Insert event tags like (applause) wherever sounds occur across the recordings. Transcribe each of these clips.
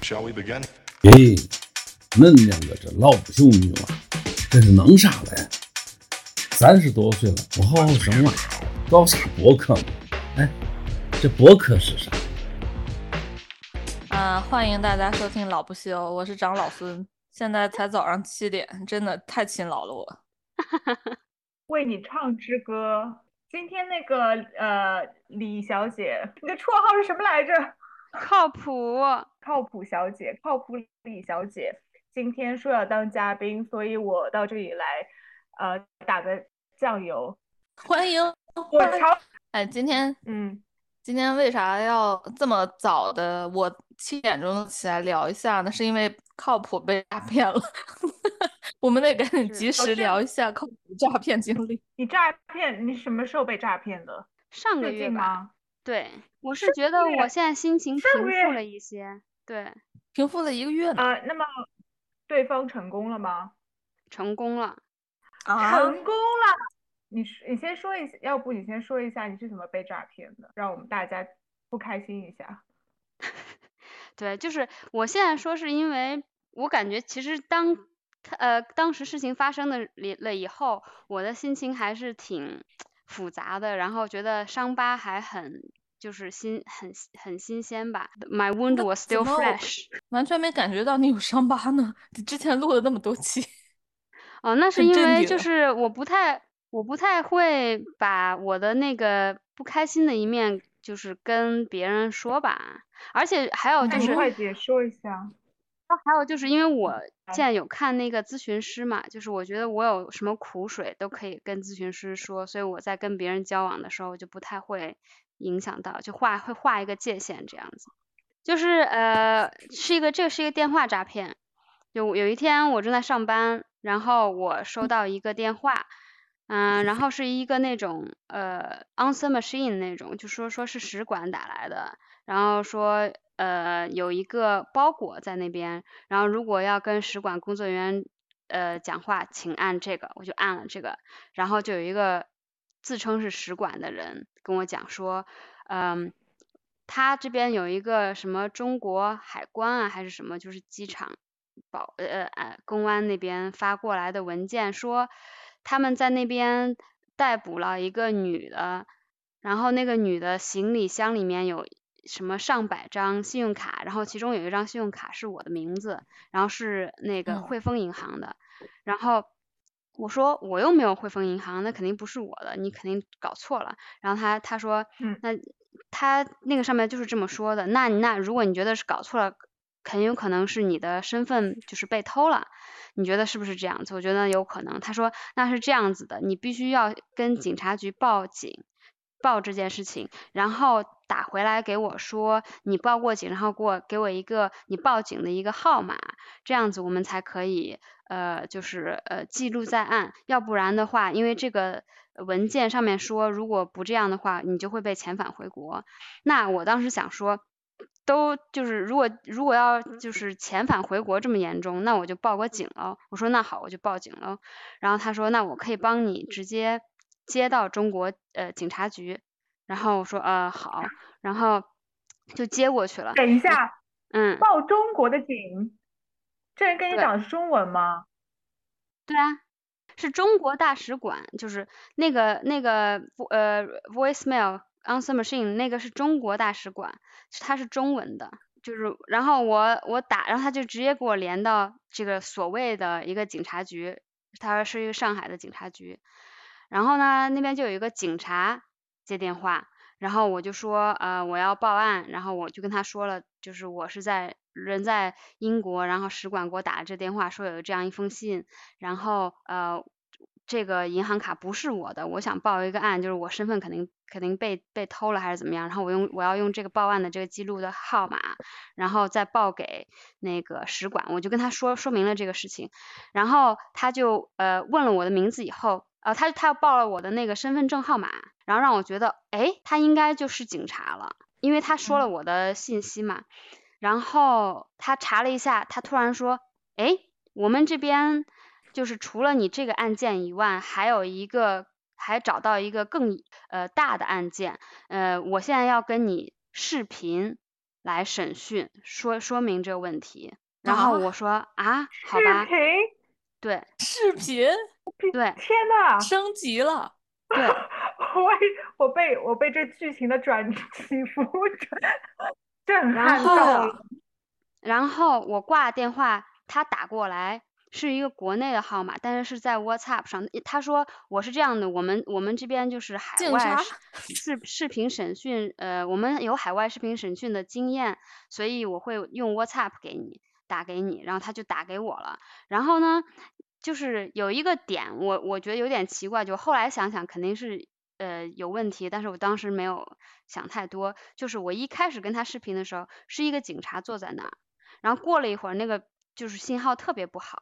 Shall we begin? 咦，恁两个这老不休女娃，这是弄啥嘞？三十多岁了，不好好生娃，搞啥博客嘛？哎，这博客是啥？啊，欢迎大家收听老不休，我是长老孙，现在才早上七点，真的太勤劳了我。(laughs) 为你唱支歌。今天那个呃，李小姐，你的绰号是什么来着？靠谱，靠谱小姐，靠谱李小姐，今天说要当嘉宾，所以我到这里来，呃，打个酱油，欢迎 (laughs) 我超，哎，今天，嗯，今天为啥要这么早的？我七点钟起来聊一下呢？是因为靠谱被诈骗了。(laughs) 我们得赶紧及时聊一下靠谱诈骗经历。你诈骗？你什么时候被诈骗的？上个月吗？对，我是觉得我现在心情平复了一些。对，平复了一个月呢。啊，那么对方成功了吗？成功了。啊，成功了。你你先说一下，要不你先说一下你是怎么被诈骗的，让我们大家不开心一下。(laughs) 对，就是我现在说是因为我感觉其实当。呃，当时事情发生的了以后，我的心情还是挺复杂的，然后觉得伤疤还很就是新很很新鲜吧。My wound was still fresh，(laughs) 完全没感觉到你有伤疤呢。你之前录了那么多期。(laughs) 哦，那是因为就是我不太我不太会把我的那个不开心的一面就是跟别人说吧，而且还有就是快姐说一下。还有就是因为我现在有看那个咨询师嘛，就是我觉得我有什么苦水都可以跟咨询师说，所以我在跟别人交往的时候就不太会影响到，就画会画一个界限这样子。就是呃是一个这是一个电话诈骗，有有一天我正在上班，然后我收到一个电话，嗯，然后是一个那种呃 answer machine 那种，就说说是使馆打来的，然后说。呃，有一个包裹在那边，然后如果要跟使馆工作人员呃讲话，请按这个，我就按了这个，然后就有一个自称是使馆的人跟我讲说，嗯，他这边有一个什么中国海关啊，还是什么，就是机场保呃呃公安那边发过来的文件，说他们在那边逮捕了一个女的，然后那个女的行李箱里面有。什么上百张信用卡，然后其中有一张信用卡是我的名字，然后是那个汇丰银行的，然后我说我又没有汇丰银行，那肯定不是我的，你肯定搞错了。然后他他说，那他那个上面就是这么说的，那那如果你觉得是搞错了，很有可能是你的身份就是被偷了，你觉得是不是这样子？我觉得有可能。他说那是这样子的，你必须要跟警察局报警。报这件事情，然后打回来给我说你报过警，然后给我给我一个你报警的一个号码，这样子我们才可以呃就是呃记录在案，要不然的话，因为这个文件上面说如果不这样的话，你就会被遣返回国。那我当时想说，都就是如果如果要就是遣返回国这么严重，那我就报个警喽。我说那好，我就报警喽。然后他说那我可以帮你直接。接到中国呃警察局，然后我说呃好，然后就接过去了。等一下，嗯，报中国的警，这人跟你讲是中文吗？对啊，是中国大使馆，就是那个那个呃 voicemail answer machine 那个是中国大使馆，它是中文的，就是然后我我打，然后他就直接给我连到这个所谓的一个警察局，他说是一个上海的警察局。然后呢，那边就有一个警察接电话，然后我就说，呃，我要报案，然后我就跟他说了，就是我是在人在英国，然后使馆给我打了这电话，说有这样一封信，然后呃，这个银行卡不是我的，我想报一个案，就是我身份肯定肯定被被偷了还是怎么样，然后我用我要用这个报案的这个记录的号码，然后再报给那个使馆，我就跟他说说明了这个事情，然后他就呃问了我的名字以后。呃，他他报了我的那个身份证号码，然后让我觉得，哎，他应该就是警察了，因为他说了我的信息嘛。然后他查了一下，他突然说，哎，我们这边就是除了你这个案件以外，还有一个，还找到一个更呃大的案件，呃，我现在要跟你视频，来审讯，说说明这个问题。然后我说啊，好吧，视频，对视频对天呐，升级了，(laughs) 对，我我被我被这剧情的转起伏震然撼到后了。然后我挂电话，他打过来。是一个国内的号码，但是是在 WhatsApp 上。他说我是这样的，我们我们这边就是海外视视频审讯，呃，我们有海外视频审讯的经验，所以我会用 WhatsApp 给你打给你，然后他就打给我了。然后呢，就是有一个点，我我觉得有点奇怪，就后来想想肯定是呃有问题，但是我当时没有想太多。就是我一开始跟他视频的时候，是一个警察坐在那儿，然后过了一会儿，那个就是信号特别不好。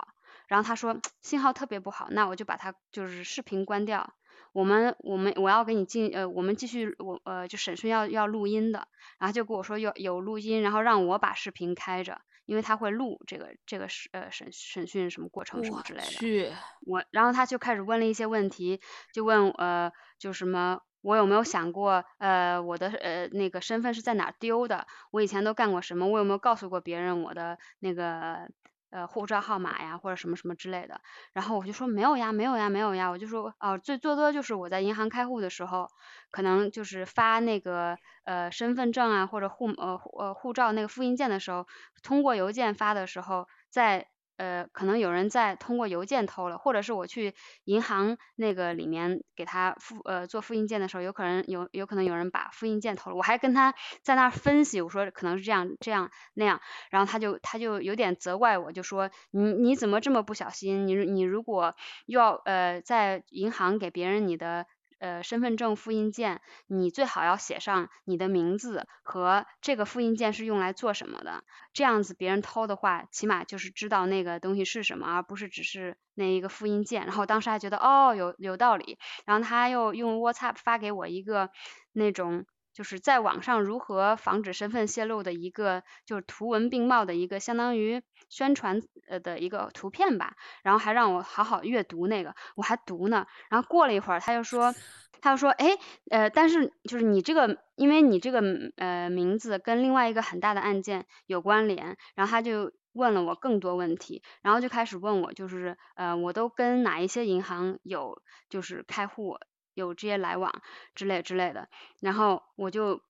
然后他说信号特别不好，那我就把它就是视频关掉。我们我们我要给你进呃，我们继续我呃就审讯要要录音的，然后就跟我说有有录音，然后让我把视频开着，因为他会录这个这个审呃审审讯什么过程什么之类的。去，我然后他就开始问了一些问题，就问呃就什么我有没有想过呃我的呃那个身份是在哪儿丢的，我以前都干过什么，我有没有告诉过别人我的那个呃护照号码呀或者什么什么之类的，然后我就说没有呀没有呀没有呀，我就说哦最最多就是我在银行开户的时候，可能就是发那个呃身份证啊或者护呃呃护照那个复印件的时候，通过邮件发的时候，在呃可能有人在通过邮件偷了，或者是我去银行那个里面给他复呃做复印件的时候，有可能有有可能有人把复印件偷了，我还跟他在那分析，我说可能是这样这样那样，然后他就他就有点责怪我，就说你你怎么这么不小心？你你如果要呃在银行给别人你的呃身份证复印件，你最好要写上你的名字和这个复印件是用来做什么的，这样子别人偷的话，起码就是知道那个东西是什么，而不是只是那一个复印件。然后当时还觉得哦有有道理，然后他又用 WhatsApp 发给我一个那种。就是在网上如何防止身份泄露的一个，就是图文并茂的一个相当于宣传呃的一个图片吧，然后还让我好好阅读那个，我还读呢。然后过了一会儿，他又说，他又说，哎，呃，但是就是你这个，因为你这个呃名字跟另外一个很大的案件有关联，然后他就问了我更多问题，然后就开始问我，就是呃，我都跟哪一些银行有就是开户。有这些来往之类之类的，然后我就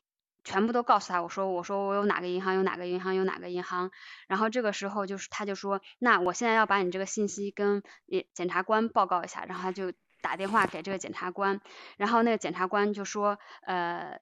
全部都告诉他，我说我说我有哪个银行有哪个银行有哪个银行，然后这个时候就是他就说，那我现在要把你这个信息跟检察官报告一下，然后他就打电话给这个检察官，然后那个检察官就说，呃，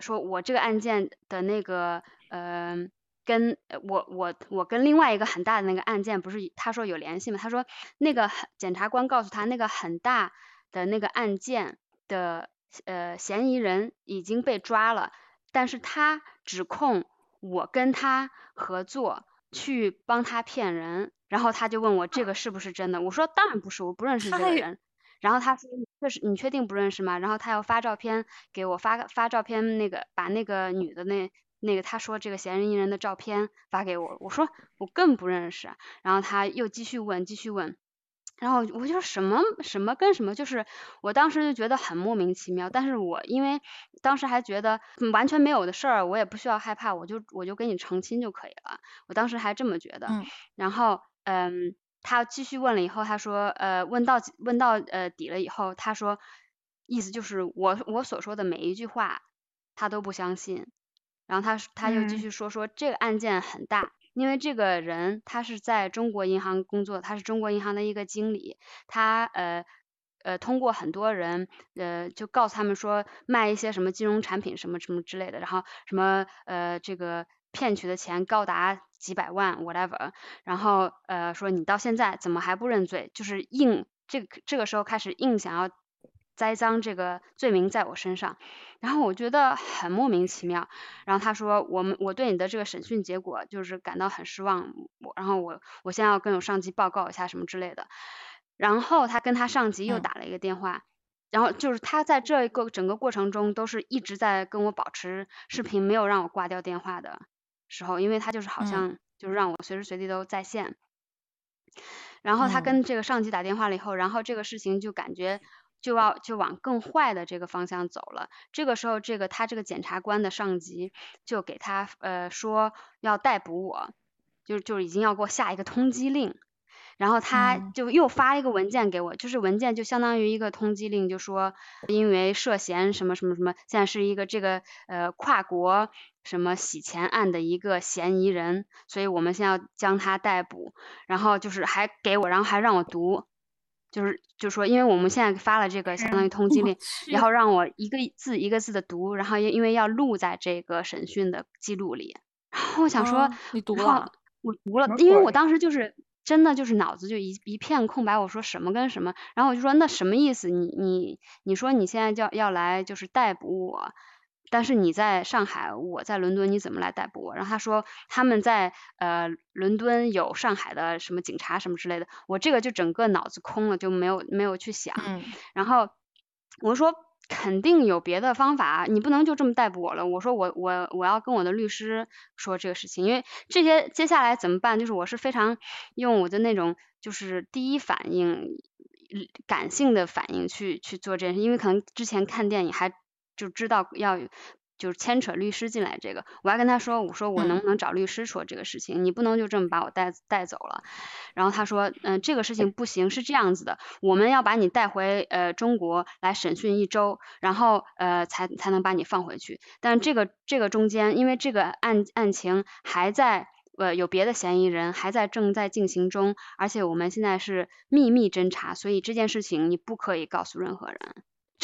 说我这个案件的那个呃跟我我我跟另外一个很大的那个案件不是他说有联系吗？他说那个检察官告诉他那个很大。的那个案件的呃嫌疑人已经被抓了，但是他指控我跟他合作去帮他骗人，然后他就问我这个是不是真的？我说当然不是，我不认识这个人。然后他说确实你确定不认识吗？然后他要发照片给我发发照片，那个把那个女的那那个他说这个嫌疑人的照片发给我，我说我更不认识。然后他又继续问，继续问。然后我就什么什么跟什么，就是我当时就觉得很莫名其妙。但是我因为当时还觉得完全没有的事儿，我也不需要害怕，我就我就跟你澄清就可以了。我当时还这么觉得。然后嗯，他继续问了以后，他说呃问到问到呃底了以后，他说意思就是我我所说的每一句话他都不相信。然后他他又继续说说这个案件很大。因为这个人他是在中国银行工作，他是中国银行的一个经理，他呃呃通过很多人呃就告诉他们说卖一些什么金融产品什么什么之类的，然后什么呃这个骗取的钱高达几百万 whatever，然后呃说你到现在怎么还不认罪，就是硬这这个时候开始硬想要。栽赃这个罪名在我身上，然后我觉得很莫名其妙。然后他说，我们我对你的这个审讯结果就是感到很失望。我然后我我现在要跟我上级报告一下什么之类的。然后他跟他上级又打了一个电话，然后就是他在这一个整个过程中都是一直在跟我保持视频，没有让我挂掉电话的时候，因为他就是好像就是让我随时随地都在线。然后他跟这个上级打电话了以后，然后这个事情就感觉。就要就往更坏的这个方向走了。这个时候，这个他这个检察官的上级就给他呃说要逮捕我，就就已经要给我下一个通缉令。然后他就又发一个文件给我，就是文件就相当于一个通缉令，就说因为涉嫌什么什么什么，现在是一个这个呃跨国什么洗钱案的一个嫌疑人，所以我们现在要将他逮捕。然后就是还给我，然后还让我读，就是就说因为我们现在发了这个相当于通缉令，然后让我一个字一个字的读，然后因因为要录在这个审讯的记录里。然后我想说，你读了？我读了，因为我当时就是。真的就是脑子就一一片空白，我说什么跟什么，然后我就说那什么意思？你你你说你现在就要来就是逮捕我，但是你在上海，我在伦敦，你怎么来逮捕我？然后他说他们在呃伦敦有上海的什么警察什么之类的，我这个就整个脑子空了，就没有没有去想。然后我说。肯定有别的方法，你不能就这么逮捕我了。我说我我我要跟我的律师说这个事情，因为这些接下来怎么办？就是我是非常用我的那种就是第一反应感性的反应去去做这件事，因为可能之前看电影还就知道要。就是牵扯律师进来这个，我还跟他说，我说我能不能找律师说这个事情，你不能就这么把我带带走了。然后他说，嗯，这个事情不行，是这样子的，我们要把你带回呃中国来审讯一周，然后呃才才能把你放回去。但这个这个中间，因为这个案案情还在呃有别的嫌疑人还在正在进行中，而且我们现在是秘密侦查，所以这件事情你不可以告诉任何人。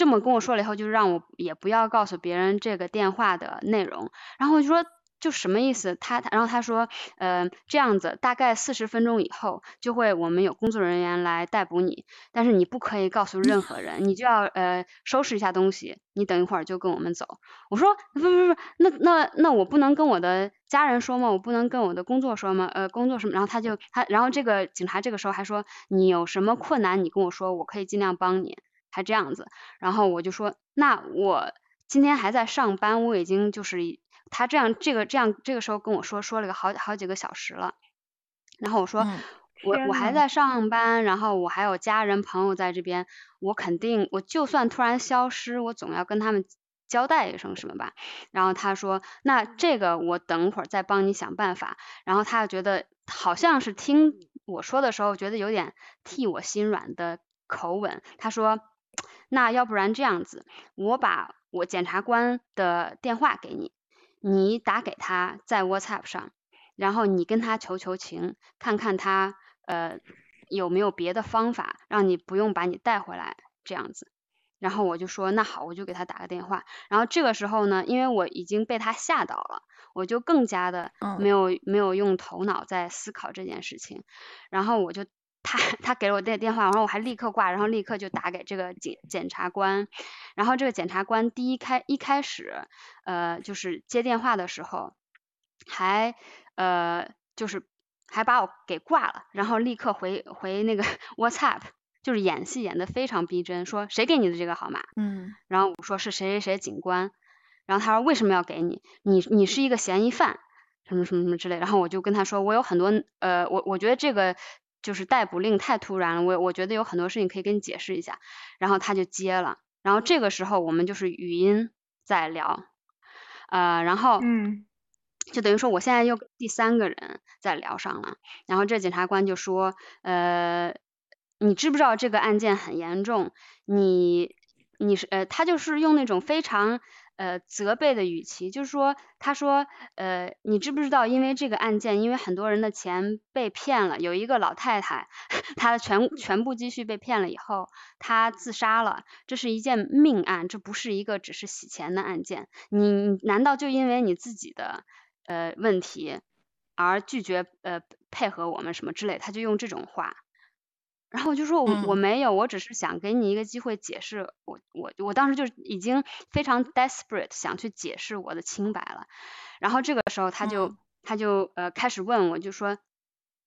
这么跟我说了以后，就让我也不要告诉别人这个电话的内容。然后我就说，就什么意思？他，然后他说，呃，这样子，大概四十分钟以后，就会我们有工作人员来逮捕你，但是你不可以告诉任何人，你就要呃收拾一下东西，你等一会儿就跟我们走。我说，不不不，那那那我不能跟我的家人说吗？我不能跟我的工作说吗？呃，工作什么？然后他就他，然后这个警察这个时候还说，你有什么困难你跟我说，我可以尽量帮你。还这样子，然后我就说，那我今天还在上班，我已经就是他这样这个这样这个时候跟我说说了个好好几个小时了，然后我说我我还在上班，然后我还有家人朋友在这边，我肯定我就算突然消失，我总要跟他们交代一声什么吧。然后他说，那这个我等会儿再帮你想办法。然后他又觉得好像是听我说的时候，觉得有点替我心软的口吻，他说。那要不然这样子，我把我检察官的电话给你，你打给他，在 WhatsApp 上，然后你跟他求求情，看看他呃有没有别的方法，让你不用把你带回来这样子。然后我就说那好，我就给他打个电话。然后这个时候呢，因为我已经被他吓到了，我就更加的没有没有用头脑在思考这件事情，然后我就。他他给了我电电话，然后我还立刻挂，然后立刻就打给这个检检察官，然后这个检察官第一开一开始，呃，就是接电话的时候，还呃就是还把我给挂了，然后立刻回回那个 (laughs) WhatsApp，(laughs) 就是演戏演的非常逼真，说谁给你的这个号码？嗯，然后我说是谁谁谁警官，然后他说为什么要给你？你你是一个嫌疑犯，什么什么什么之类，然后我就跟他说我有很多呃我我觉得这个。就是逮捕令太突然了，我我觉得有很多事情可以跟你解释一下，然后他就接了，然后这个时候我们就是语音在聊，呃，然后嗯，就等于说我现在又第三个人在聊上了，然后这检察官就说，呃，你知不知道这个案件很严重？你你是呃，他就是用那种非常。呃，责备的语气，就是说，他说，呃，你知不知道，因为这个案件，因为很多人的钱被骗了，有一个老太太，(laughs) 她的全全部积蓄被骗了以后，她自杀了，这是一件命案，这不是一个只是洗钱的案件。你难道就因为你自己的呃问题而拒绝呃配合我们什么之类？他就用这种话。然后我就说，我我没有，我只是想给你一个机会解释，我我我当时就已经非常 desperate 想去解释我的清白了。然后这个时候他就他就呃开始问我，就说，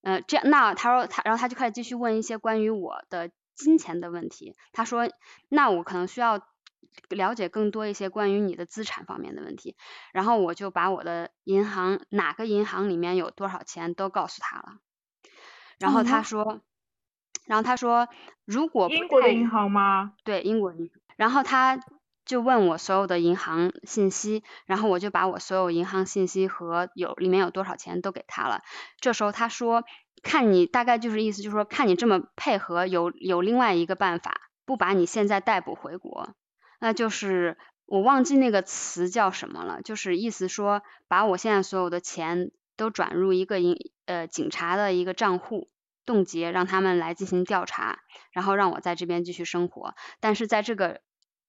呃这样那他说他然后他就开始继续问一些关于我的金钱的问题。他说那我可能需要了解更多一些关于你的资产方面的问题。然后我就把我的银行哪个银行里面有多少钱都告诉他了。然后他说。然后他说，如果英国的银行吗？对，英国银行。然后他就问我所有的银行信息，然后我就把我所有银行信息和有里面有多少钱都给他了。这时候他说，看你大概就是意思就是说，看你这么配合，有有另外一个办法，不把你现在逮捕回国，那就是我忘记那个词叫什么了，就是意思说把我现在所有的钱都转入一个银呃警察的一个账户。冻结，让他们来进行调查，然后让我在这边继续生活。但是在这个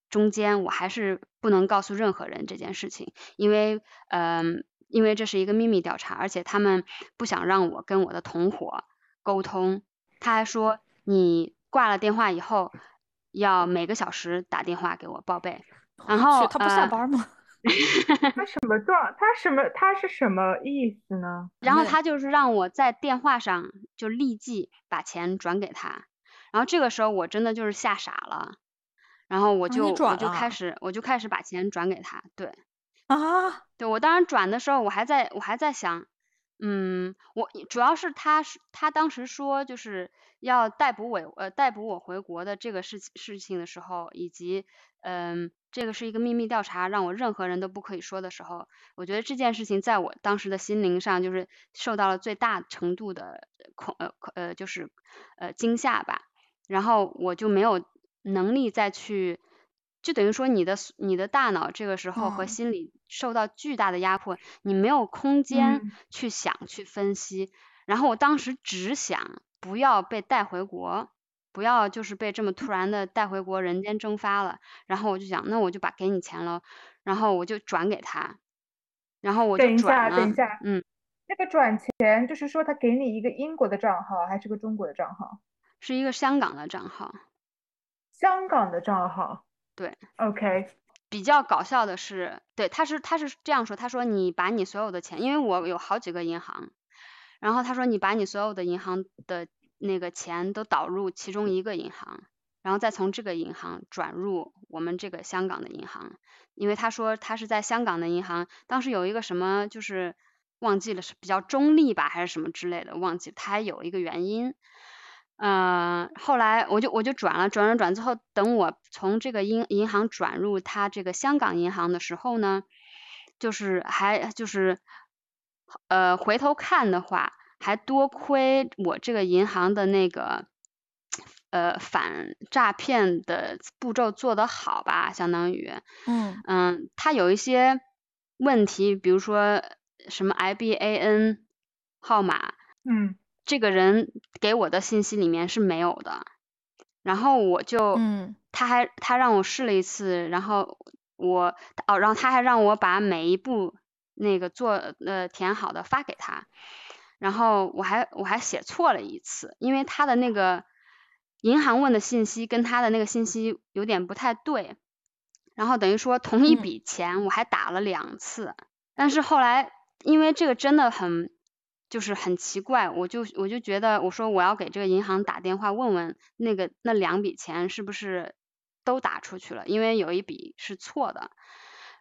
中间，我还是不能告诉任何人这件事情，因为，嗯，因为这是一个秘密调查，而且他们不想让我跟我的同伙沟通。他还说，你挂了电话以后，要每个小时打电话给我报备。然后他不下班吗？他什么状？他什么？他是什么意思呢？然后他就是让我在电话上就立即把钱转给他。然后这个时候我真的就是吓傻了，然后我就我就开始我就开始把钱转给他。对啊，对我当时转的时候，我还在我还在想，嗯，我主要是他是他当时说就是要逮捕我呃逮捕我回国的这个事事情的时候，以及嗯。这个是一个秘密调查，让我任何人都不可以说的时候，我觉得这件事情在我当时的心灵上就是受到了最大程度的恐呃呃就是呃惊吓吧，然后我就没有能力再去，就等于说你的你的大脑这个时候和心理受到巨大的压迫，你没有空间去想去分析，然后我当时只想不要被带回国。不要就是被这么突然的带回国，人间蒸发了。然后我就想，那我就把给你钱了，然后我就转给他，然后我就转了。等一下，等一下，嗯，那个转钱就是说他给你一个英国的账号，还是个中国的账号？是一个香港的账号。香港的账号。对。OK。比较搞笑的是，对，他是他是这样说，他说你把你所有的钱，因为我有好几个银行，然后他说你把你所有的银行的。那个钱都导入其中一个银行，然后再从这个银行转入我们这个香港的银行，因为他说他是在香港的银行，当时有一个什么就是忘记了是比较中立吧还是什么之类的，忘记他还有一个原因，嗯，后来我就我就转了转转转，最后等我从这个银银行转入他这个香港银行的时候呢，就是还就是呃回头看的话。还多亏我这个银行的那个呃反诈骗的步骤做得好吧，相当于，嗯。嗯，他有一些问题，比如说什么 IBAN 号码，嗯，这个人给我的信息里面是没有的，然后我就，嗯，他还他让我试了一次，然后我哦，然后他还让我把每一步那个做呃填好的发给他。然后我还我还写错了一次，因为他的那个银行问的信息跟他的那个信息有点不太对，然后等于说同一笔钱我还打了两次，但是后来因为这个真的很就是很奇怪，我就我就觉得我说我要给这个银行打电话问问那个那两笔钱是不是都打出去了，因为有一笔是错的，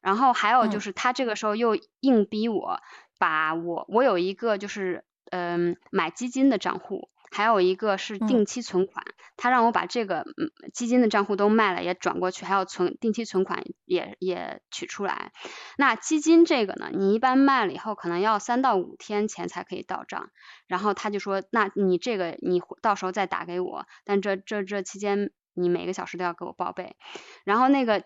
然后还有就是他这个时候又硬逼我。把我我有一个就是嗯买基金的账户，还有一个是定期存款，他让我把这个嗯基金的账户都卖了也转过去，还有存定期存款也也取出来。那基金这个呢，你一般卖了以后可能要三到五天钱才可以到账，然后他就说，那你这个你到时候再打给我，但这这这期间你每个小时都要给我报备，然后那个。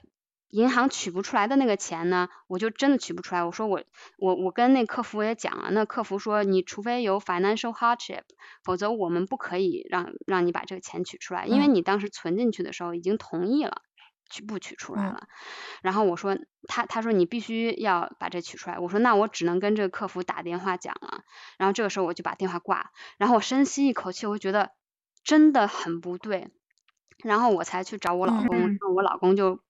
银行取不出来的那个钱呢，我就真的取不出来。我说我我我跟那客服也讲了，那客服说你除非有 financial hardship，否则我们不可以让让你把这个钱取出来，因为你当时存进去的时候已经同意了，取不取出来了。然后我说他他说你必须要把这取出来，我说那我只能跟这个客服打电话讲了。然后这个时候我就把电话挂了，然后我深吸一口气，我觉得真的很不对，然后我才去找我老公，我老公就。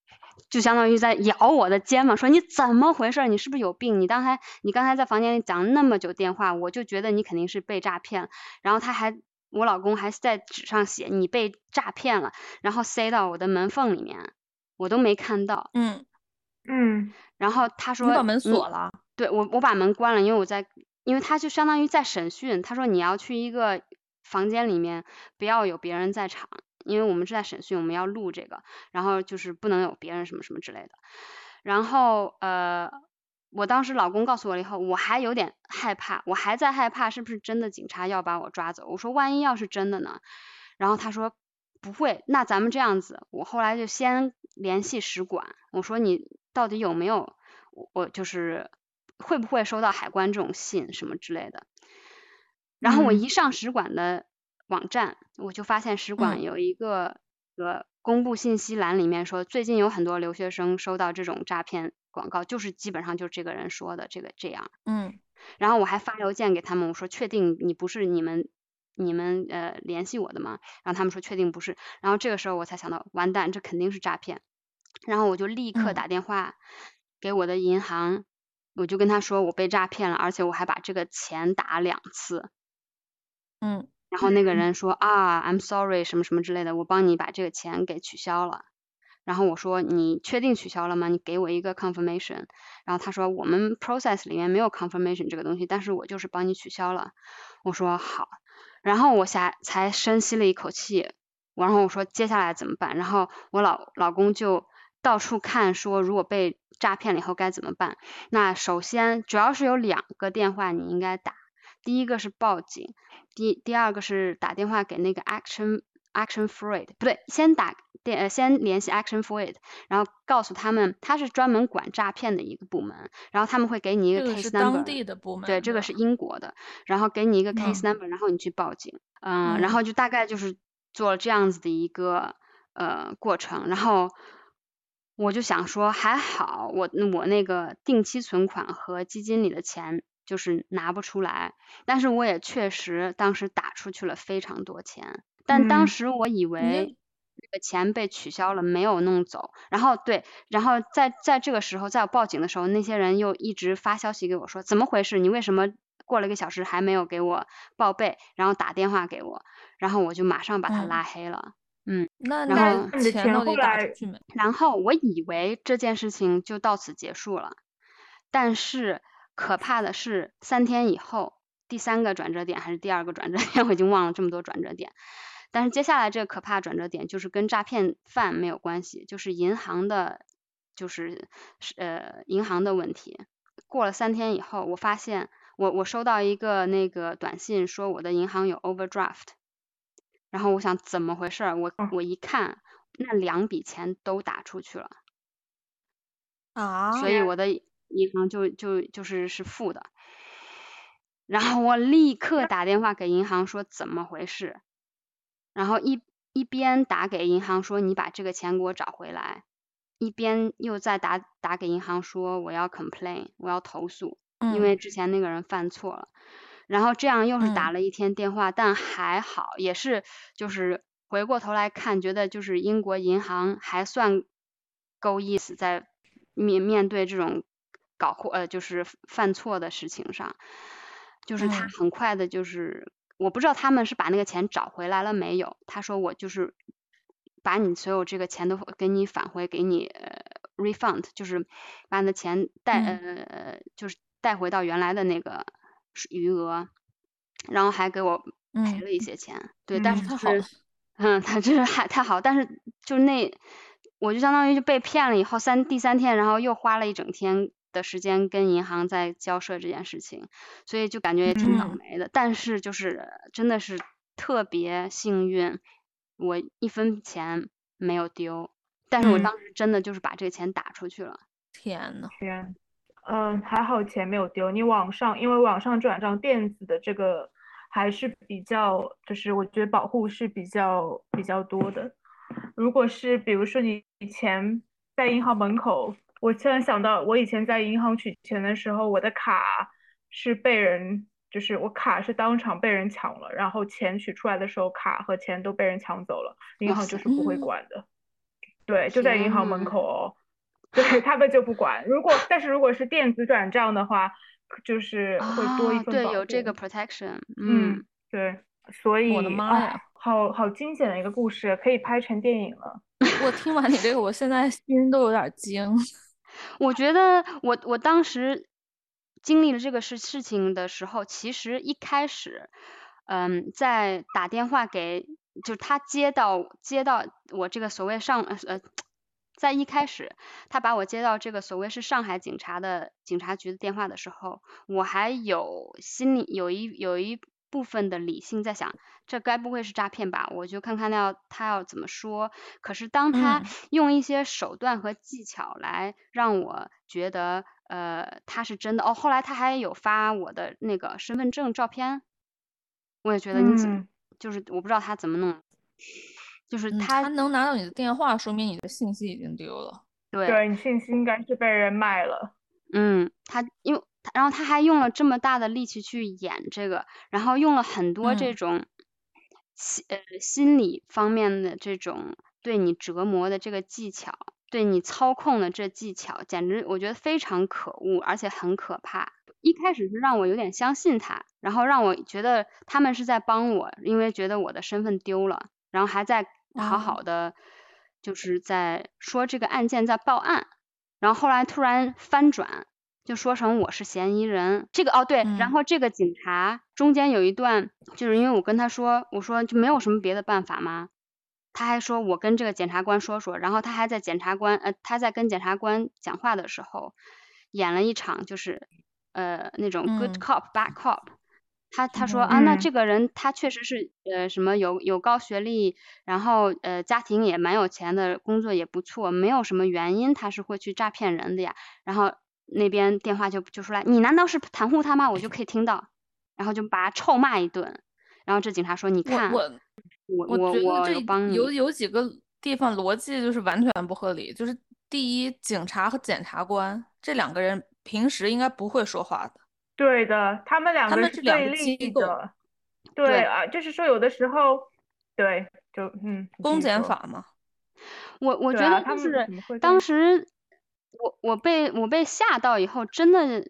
就相当于在咬我的肩膀，说你怎么回事？你是不是有病？你刚才你刚才在房间里讲那么久电话，我就觉得你肯定是被诈骗了。然后他还，我老公还在纸上写你被诈骗了，然后塞到我的门缝里面，我都没看到。嗯嗯。然后他说你把门锁了？对，我我把门关了，因为我在，因为他就相当于在审讯。他说你要去一个房间里面不要有别人在场，因为我们是在审讯，我们要录这个，然后就是不能有别人什么什么之类的。然后呃，我当时老公告诉我了以后，我还有点害怕，我还在害怕是不是真的警察要把我抓走。我说万一要是真的呢？然后他说不会，那咱们这样子，我后来就先联系使馆，我说你到底有没有我就是会不会收到海关这种信什么之类的。然后我一上使馆的网站，我就发现使馆有一个呃公布信息栏，里面说最近有很多留学生收到这种诈骗广告，就是基本上就是这个人说的这个这样。嗯。然后我还发邮件给他们，我说确定你不是你们你们呃联系我的吗？然后他们说确定不是。然后这个时候我才想到，完蛋，这肯定是诈骗。然后我就立刻打电话给我的银行，我就跟他说我被诈骗了，而且我还把这个钱打两次。嗯，然后那个人说啊，I'm sorry，什么什么之类的，我帮你把这个钱给取消了。然后我说你确定取消了吗？你给我一个 confirmation。然后他说我们 process 里面没有 confirmation 这个东西，但是我就是帮你取消了。我说好，然后我下才深吸了一口气，然后我说接下来怎么办？然后我老老公就到处看，说如果被诈骗了以后该怎么办？那首先主要是有两个电话你应该打。第一个是报警，第第二个是打电话给那个 Action Action It，不对，先打电呃先联系 Action It，然后告诉他们他是专门管诈骗的一个部门，然后他们会给你一个 case number，当地的部门，对，这个是英国的，然后给你一个 case number，然后你去报警，嗯，然后就大概就是做了这样子的一个呃过程，然后我就想说还好我我那个定期存款和基金里的钱。就是拿不出来，但是我也确实当时打出去了非常多钱，但当时我以为这个钱被取消了，没有弄走。然后对，然后在在这个时候，在我报警的时候，那些人又一直发消息给我说，怎么回事？你为什么过了一个小时还没有给我报备？然后打电话给我，然后我就马上把他拉黑了。嗯，那然后钱都打出去没？然后我以为这件事情就到此结束了，但是。可怕的是，三天以后，第三个转折点还是第二个转折点，(laughs) 我已经忘了这么多转折点。但是接下来这个可怕转折点就是跟诈骗犯没有关系，就是银行的，就是呃银行的问题。过了三天以后，我发现我我收到一个那个短信，说我的银行有 overdraft。然后我想怎么回事？我我一看，那两笔钱都打出去了。啊。所以我的。银行就就就是是负的，然后我立刻打电话给银行说怎么回事，然后一一边打给银行说你把这个钱给我找回来，一边又再打打给银行说我要 complain 我要投诉，因为之前那个人犯错了，然后这样又是打了一天电话，但还好也是就是回过头来看，觉得就是英国银行还算够意思，在面面对这种。搞错呃就是犯错的事情上，就是他很快的，就是我不知道他们是把那个钱找回来了没有。他说我就是把你所有这个钱都给你返回，给你 refund，就是把你的钱带呃就是带回到原来的那个余额，然后还给我赔了一些钱。对，但是他好了，嗯，他真是还太好，但是就那我就相当于就被骗了以后三第三天，然后又花了一整天。的时间跟银行在交涉这件事情，所以就感觉也挺倒霉的。但是就是真的是特别幸运，我一分钱没有丢。但是我当时真的就是把这个钱打出去了。天呐，天，嗯，还好钱没有丢。你网上因为网上转账电子的这个还是比较，就是我觉得保护是比较比较多的。如果是比如说你以前在银行门口。我突然想到，我以前在银行取钱的时候，我的卡是被人，就是我卡是当场被人抢了，然后钱取出来的时候，卡和钱都被人抢走了，银行就是不会管的。对，就在银行门口哦，对他们就不管。如果但是如果是电子转账的话，就是会多一份保护。对，有这个 protection。嗯，对，所以我的妈呀，好好惊险的一个故事，可以拍成电影了。(laughs) 我听完你这个，我现在心都有点惊。我觉得我我当时经历了这个事事情的时候，其实一开始，嗯，在打电话给，就他接到接到我这个所谓上呃，在一开始他把我接到这个所谓是上海警察的警察局的电话的时候，我还有心里有一有一部分的理性在想，这该不会是诈骗吧？我就看看他要他要怎么说。可是当他用一些手段和技巧来让我觉得呃他是真的哦，后来他还有发我的那个身份证照片。我也觉得你怎么，就是我不知道他怎么弄，就是他能拿到你的电话，说明你的信息已经丢了。对，对你信息应该是被人卖了。嗯，他因为，然后他还用了这么大的力气去演这个，然后用了很多这种心呃心理方面的这种对你折磨的这个技巧，对你操控的这技巧，简直我觉得非常可恶，而且很可怕。一开始是让我有点相信他，然后让我觉得他们是在帮我，因为觉得我的身份丢了，然后还在好好的，就是在说这个案件在报案，然后后来突然翻转，就说成我是嫌疑人。这个哦对，然后这个警察中间有一段，就是因为我跟他说，我说就没有什么别的办法吗？他还说我跟这个检察官说说，然后他还在检察官呃他在跟检察官讲话的时候演了一场就是。呃，那种 good cop bad cop，他他说啊，那这个人他确实是呃什么有有高学历，然后呃家庭也蛮有钱的，工作也不错，没有什么原因他是会去诈骗人的呀。然后那边电话就就出来，你难道是袒护他吗？我就可以听到，然后就把他臭骂一顿。然后这警察说，你看我我我我有帮你，有有几个地方逻辑就是完全不合理，就是第一，警察和检察官这两个人。平时应该不会说话的，对的，他们两个是对立的，对啊，就是说有的时候，对，就嗯，公检法嘛，我我觉得就是当时我我被我被吓到以后，真的，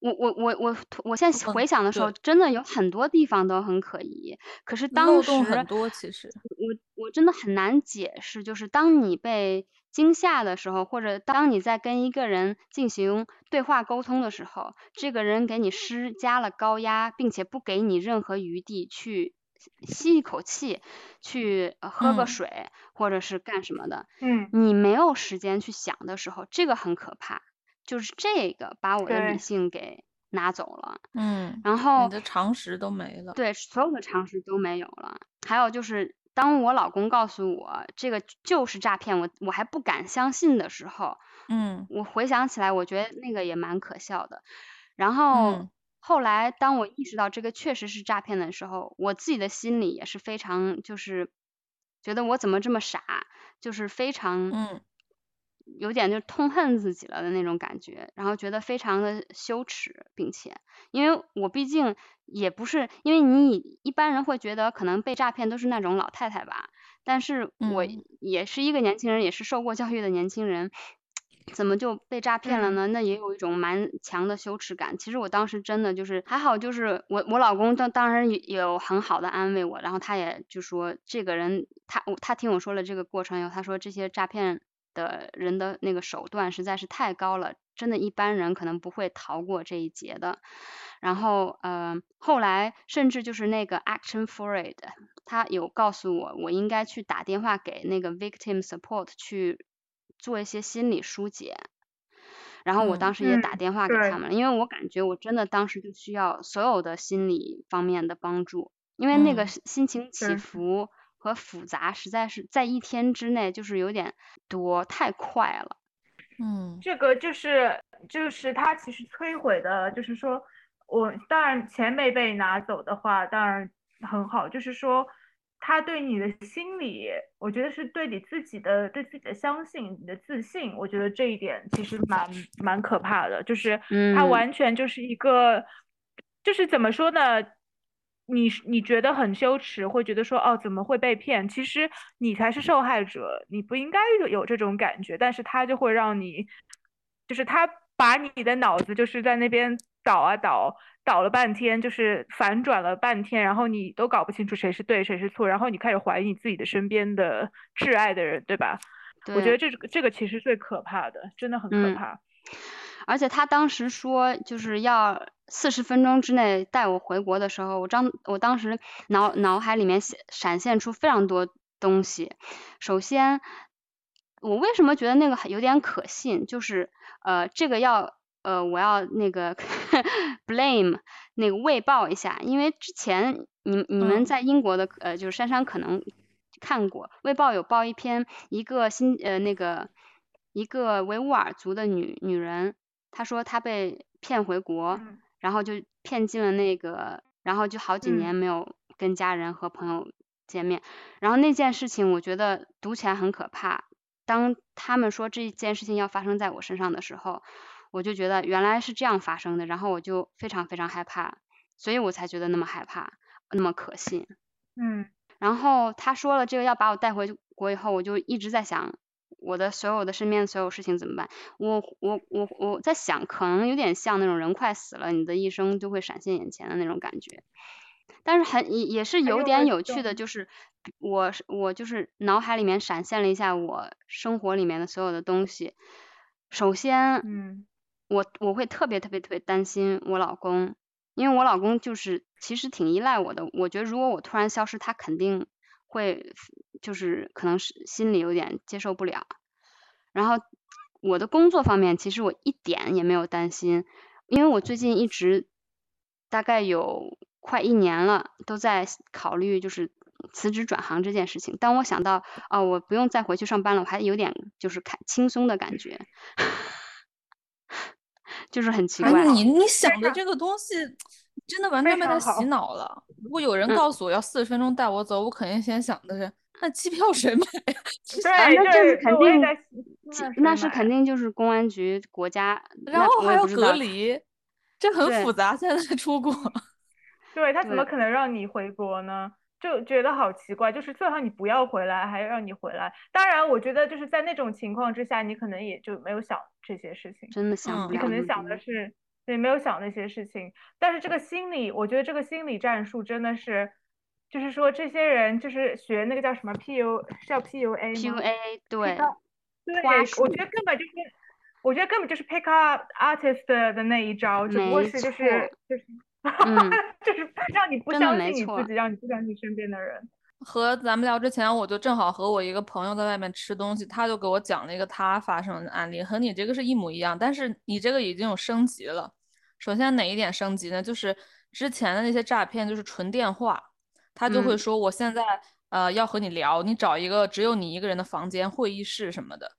我我我我我现在回想的时候，真的有很多地方都很可疑，可是当时很多其实，我我真的很难解释，就是当你被。惊吓的时候，或者当你在跟一个人进行对话沟通的时候，这个人给你施加了高压，并且不给你任何余地去吸一口气，去喝个水，或者是干什么的。嗯，你没有时间去想的时候，这个很可怕。就是这个把我的理性给拿走了。嗯，然后你的常识都没了。对，所有的常识都没有了。还有就是。当我老公告诉我这个就是诈骗，我我还不敢相信的时候，嗯，我回想起来，我觉得那个也蛮可笑的。然后后来当我意识到这个确实是诈骗的时候，我自己的心里也是非常就是觉得我怎么这么傻，就是非常嗯。有点就痛恨自己了的那种感觉，然后觉得非常的羞耻，并且，因为我毕竟也不是，因为你一般人会觉得可能被诈骗都是那种老太太吧，但是我也是一个年轻人，也是受过教育的年轻人，怎么就被诈骗了呢？那也有一种蛮强的羞耻感。其实我当时真的就是还好，就是我我老公当当然有很好的安慰我，然后他也就说这个人他他听我说了这个过程以后，他说这些诈骗。的人的那个手段实在是太高了，真的，一般人可能不会逃过这一劫的。然后，呃，后来甚至就是那个 Action for It，他有告诉我，我应该去打电话给那个 Victim Support 去做一些心理疏解。然后我当时也打电话给他们，因为我感觉我真的当时就需要所有的心理方面的帮助，因为那个心情起伏。和复杂实在是在一天之内就是有点多，太快了。嗯，这个就是就是他其实摧毁的，就是说我当然钱没被拿走的话，当然很好。就是说他对你的心理，我觉得是对你自己的对自己的相信，你的自信，我觉得这一点其实蛮蛮可怕的。就是他完全就是一个，就是怎么说呢？你你觉得很羞耻，会觉得说哦怎么会被骗？其实你才是受害者，你不应该有有这种感觉。但是他就会让你，就是他把你的脑子就是在那边倒啊倒，倒了半天，就是反转了半天，然后你都搞不清楚谁是对谁是错，然后你开始怀疑你自己的身边的挚爱的人，对吧？我觉得这这个其实最可怕的，真的很可怕。而且他当时说就是要四十分钟之内带我回国的时候，我张我当时脑脑海里面闪闪现出非常多东西。首先，我为什么觉得那个有点可信？就是呃，这个要呃，我要那个 (laughs) blame 那个卫报一下，因为之前你你们在英国的呃，就是珊珊可能看过，卫报有报一篇一个新呃那个一个维吾尔族的女女人，她说她被骗回国。然后就骗进了那个，然后就好几年没有跟家人和朋友见面。然后那件事情，我觉得读起来很可怕。当他们说这件事情要发生在我身上的时候，我就觉得原来是这样发生的。然后我就非常非常害怕，所以我才觉得那么害怕，那么可信。嗯。然后他说了这个要把我带回国以后，我就一直在想。我的所有的身边所有事情怎么办？我我我我在想，可能有点像那种人快死了，你的一生就会闪现眼前的那种感觉。但是很也也是有点有趣的，就是我我就是脑海里面闪现了一下我生活里面的所有的东西。首先，嗯，我我会特别特别特别担心我老公，因为我老公就是其实挺依赖我的。我觉得如果我突然消失，他肯定。会就是可能是心里有点接受不了，然后我的工作方面其实我一点也没有担心，因为我最近一直大概有快一年了都在考虑就是辞职转行这件事情。当我想到哦我不用再回去上班了，我还有点就是开轻松的感觉，就是很奇怪。你你想的这个东西。真的完全被他洗脑了。如果有人告诉我要四十分钟带我走，我肯定先想的是，那机票谁买？(laughs) 对，那这是肯定，那是肯定就是公安局国家，然后还要隔离，这很复杂。现在出国，(laughs) 对他怎么可能让你回国呢？就觉得好奇怪，就是最好你不要回来，还要让你回来。当然，我觉得就是在那种情况之下，你可能也就没有想这些事情，真的想，你可能想的是。对，没有想那些事情，但是这个心理，我觉得这个心理战术真的是，就是说这些人就是学那个叫什么 P U，是叫 P U A 吗？P U A，对，对，我觉得根本就是，我觉得根本就是 pick up artist 的那一招，只不过是就是就是，(laughs) 就是让你不相信你自己，让你不相信身边的人。和咱们聊之前，我就正好和我一个朋友在外面吃东西，他就给我讲了一个他发生的案例，和你这个是一模一样，但是你这个已经有升级了。首先哪一点升级呢？就是之前的那些诈骗就是纯电话，他就会说我现在呃要和你聊，你找一个只有你一个人的房间、会议室什么的，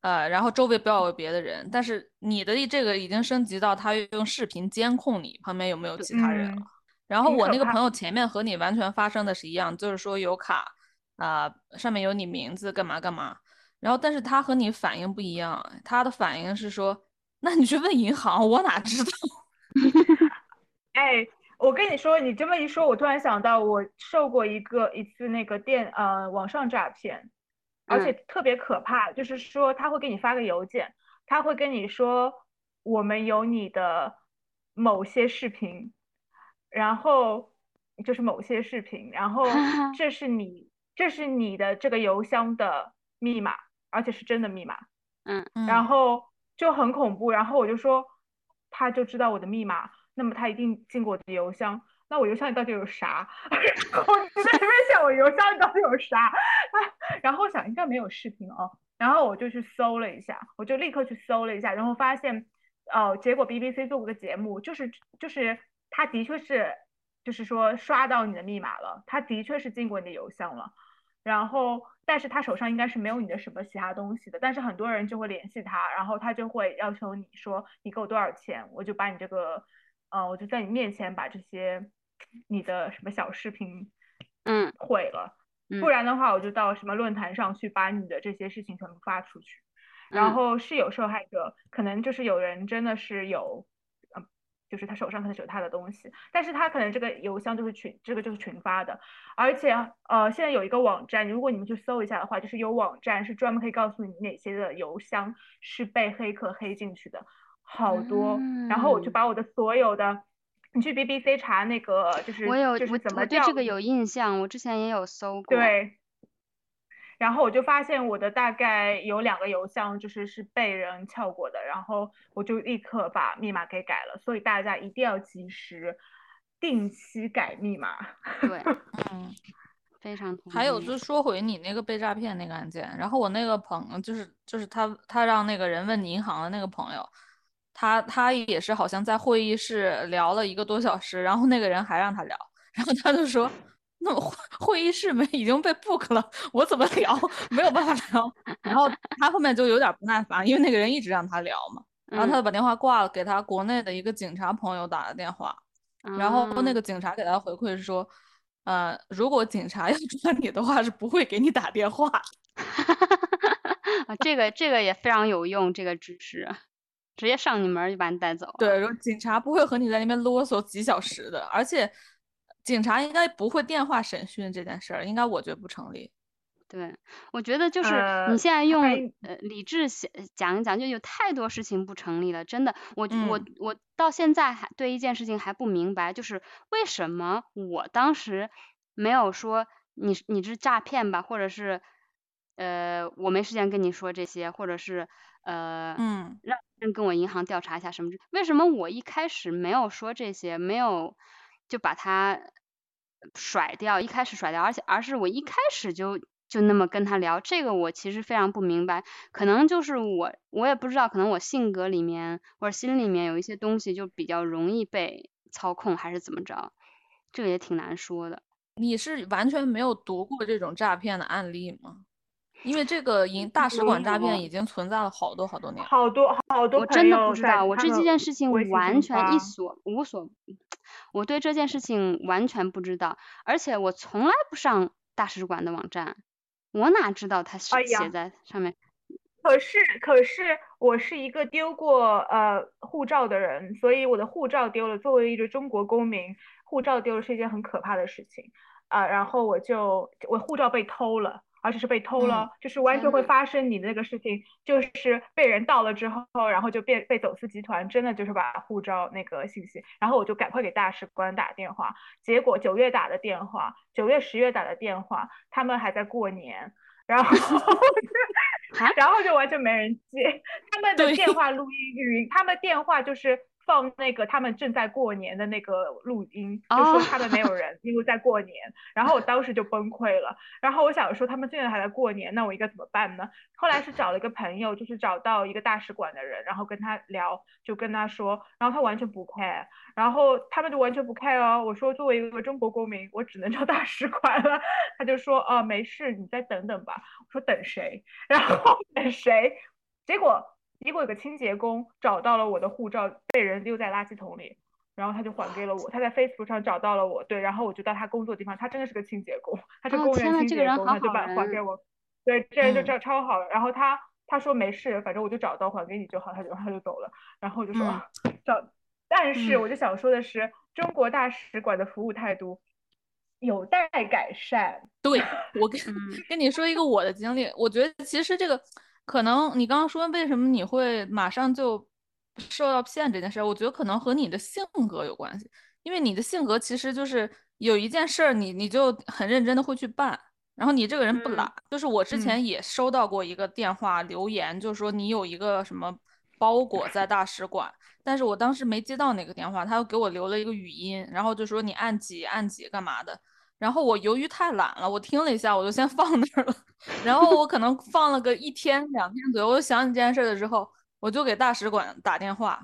呃，然后周围不要有别的人。但是你的这个已经升级到他用视频监控你旁边有没有其他人了。然后我那个朋友前面和你完全发生的是一样，就是说有卡啊，上面有你名字，干嘛干嘛。然后但是他和你反应不一样，他的反应是说，那你去问银行，我哪知道？(laughs) 哎，我跟你说，你这么一说，我突然想到，我受过一个一次那个电呃网上诈骗，而且特别可怕，就是说他会给你发个邮件，他会跟你说我们有你的某些视频。然后就是某些视频，然后 (laughs) 这是你这是你的这个邮箱的密码，而且是真的密码，嗯，然后就很恐怖。然后我就说，他就知道我的密码，那么他一定进过我的邮箱。那我邮箱里到底有啥？(laughs) 我就在里面想，我邮箱里到底有啥？(laughs) 然后想应该没有视频哦。然后我就去搜了一下，我就立刻去搜了一下，然后发现，哦，结果 BBC 做过个节目，就是就是。他的确是，就是说刷到你的密码了，他的确是进过你的邮箱了，然后，但是他手上应该是没有你的什么其他东西的，但是很多人就会联系他，然后他就会要求你说你给我多少钱，我就把你这个，呃，我就在你面前把这些你的什么小视频，嗯，毁了，不然的话我就到什么论坛上去把你的这些事情全部发出去，然后是有受害者，可能就是有人真的是有。嗯就是他手上可能有他的东西，但是他可能这个邮箱就是群，这个就是群发的，而且呃，现在有一个网站，如果你们去搜一下的话，就是有网站是专门可以告诉你哪些的邮箱是被黑客黑进去的，好多。然后我就把我的所有的，你去 BBC 查那个就是我有就是怎么对这个有印象，我之前也有搜过。对。然后我就发现我的大概有两个邮箱就是是被人撬过的，然后我就立刻把密码给改了。所以大家一定要及时定期改密码。对，(laughs) 嗯，非常同意。还有就是说回你那个被诈骗那个案件，然后我那个朋友就是就是他他让那个人问你银行的那个朋友，他他也是好像在会议室聊了一个多小时，然后那个人还让他聊，然后他就说。那会会议室没已经被 book 了，我怎么聊？(laughs) 没有办法聊。然后他后面就有点不耐烦，因为那个人一直让他聊嘛。然后他就把电话挂了，给他国内的一个警察朋友打了电话。然后那个警察给他回馈是说，呃，如果警察要抓你的话，是不会给你打电话。(laughs) 啊，这个这个也非常有用，这个知识，直接上你门就把你带走。对，警察不会和你在那边啰嗦几小时的，而且。警察应该不会电话审讯这件事儿，应该我觉得不成立。对，我觉得就是你现在用呃理智想讲一讲，就有太多事情不成立了。真的，我我我到现在还对一件事情还不明白，就是为什么我当时没有说你你是诈骗吧，或者是呃我没时间跟你说这些，或者是呃嗯让人跟我银行调查一下什么？为什么我一开始没有说这些，没有就把它。甩掉，一开始甩掉，而且而是我一开始就就那么跟他聊，这个我其实非常不明白，可能就是我我也不知道，可能我性格里面或者心里面有一些东西就比较容易被操控，还是怎么着，这个也挺难说的。你是完全没有读过这种诈骗的案例吗？因为这个银大使馆诈骗已经存在了好多好多年，好多好多，我真的不知道，我对这件事情完全一所无所。我对这件事情完全不知道，而且我从来不上大使馆的网站，我哪知道他写写在上面？可是可是我是一个丢过呃护照的人，所以我的护照丢了。作为一个中国公民，护照丢了是一件很可怕的事情啊。然后我就我护照被偷了。而且是被偷了，就是完全会发生你的那个事情，就是被人盗了之后，然后就变被走私集团真的就是把护照那个信息，然后我就赶快给大使馆打电话，结果九月打的电话，九月十月打的电话，他们还在过年，然后 (laughs) 然后就完全没人接，(laughs) 他们的电话录音语音，他们电话就是。放那个他们正在过年的那个录音，就说他们没有人，因为在过年。然后我当时就崩溃了。然后我想说他们现在还在过年，那我应该怎么办呢？后来是找了一个朋友，就是找到一个大使馆的人，然后跟他聊，就跟他说，然后他完全不 care，然后他们就完全不 care 哦。我说作为一个中国公民，我只能 (laughs) 找大使馆了。他就说哦，没事，你再等等吧。我说等谁？(laughs) 然后等谁？结果。结果有个清洁工找到了我的护照，被人丢在垃圾桶里，然后他就还给了我。他在 Facebook 上找到了我，对，然后我就到他工作地方，他真的是个清洁工，他是公园清洁工，他就把还给我。对，这人就超超好。然后他他说没事，反正我就找到还给你就好，他就他就走了。然后我就说找，但是我就想说的是，中国大使馆的服务态度有待改善。对我跟 (laughs) 跟你说一个我的经历，我觉得其实这个。可能你刚刚说为什么你会马上就受到骗这件事儿，我觉得可能和你的性格有关系，因为你的性格其实就是有一件事儿你你就很认真的会去办，然后你这个人不懒，就是我之前也收到过一个电话留言，就是说你有一个什么包裹在大使馆，但是我当时没接到那个电话，他又给我留了一个语音，然后就说你按几按几干嘛的。然后我由于太懒了，我听了一下，我就先放那儿了。然后我可能放了个一天两天左右，我就想起这件事的之后，我就给大使馆打电话。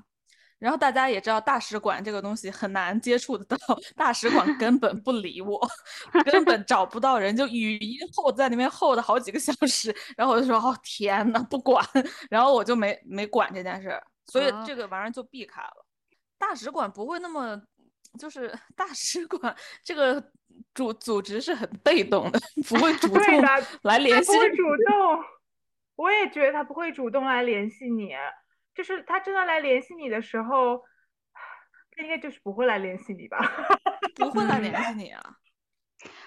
然后大家也知道，大使馆这个东西很难接触得到，大使馆根本不理我，根本找不到人，就语音候在那边候了好几个小时。然后我就说：“哦天呐，不管。”然后我就没没管这件事，所以这个玩意儿就避开了。大使馆不会那么，就是 (laughs) 大使馆这个。组组织是很被动的，(laughs) 不会 (laughs) 主动来联系。不会主动，我也觉得他不会主动来联系你。就是他真的来联系你的时候，(sighs) 他应该就是不会来联系你吧？不会来联系你啊。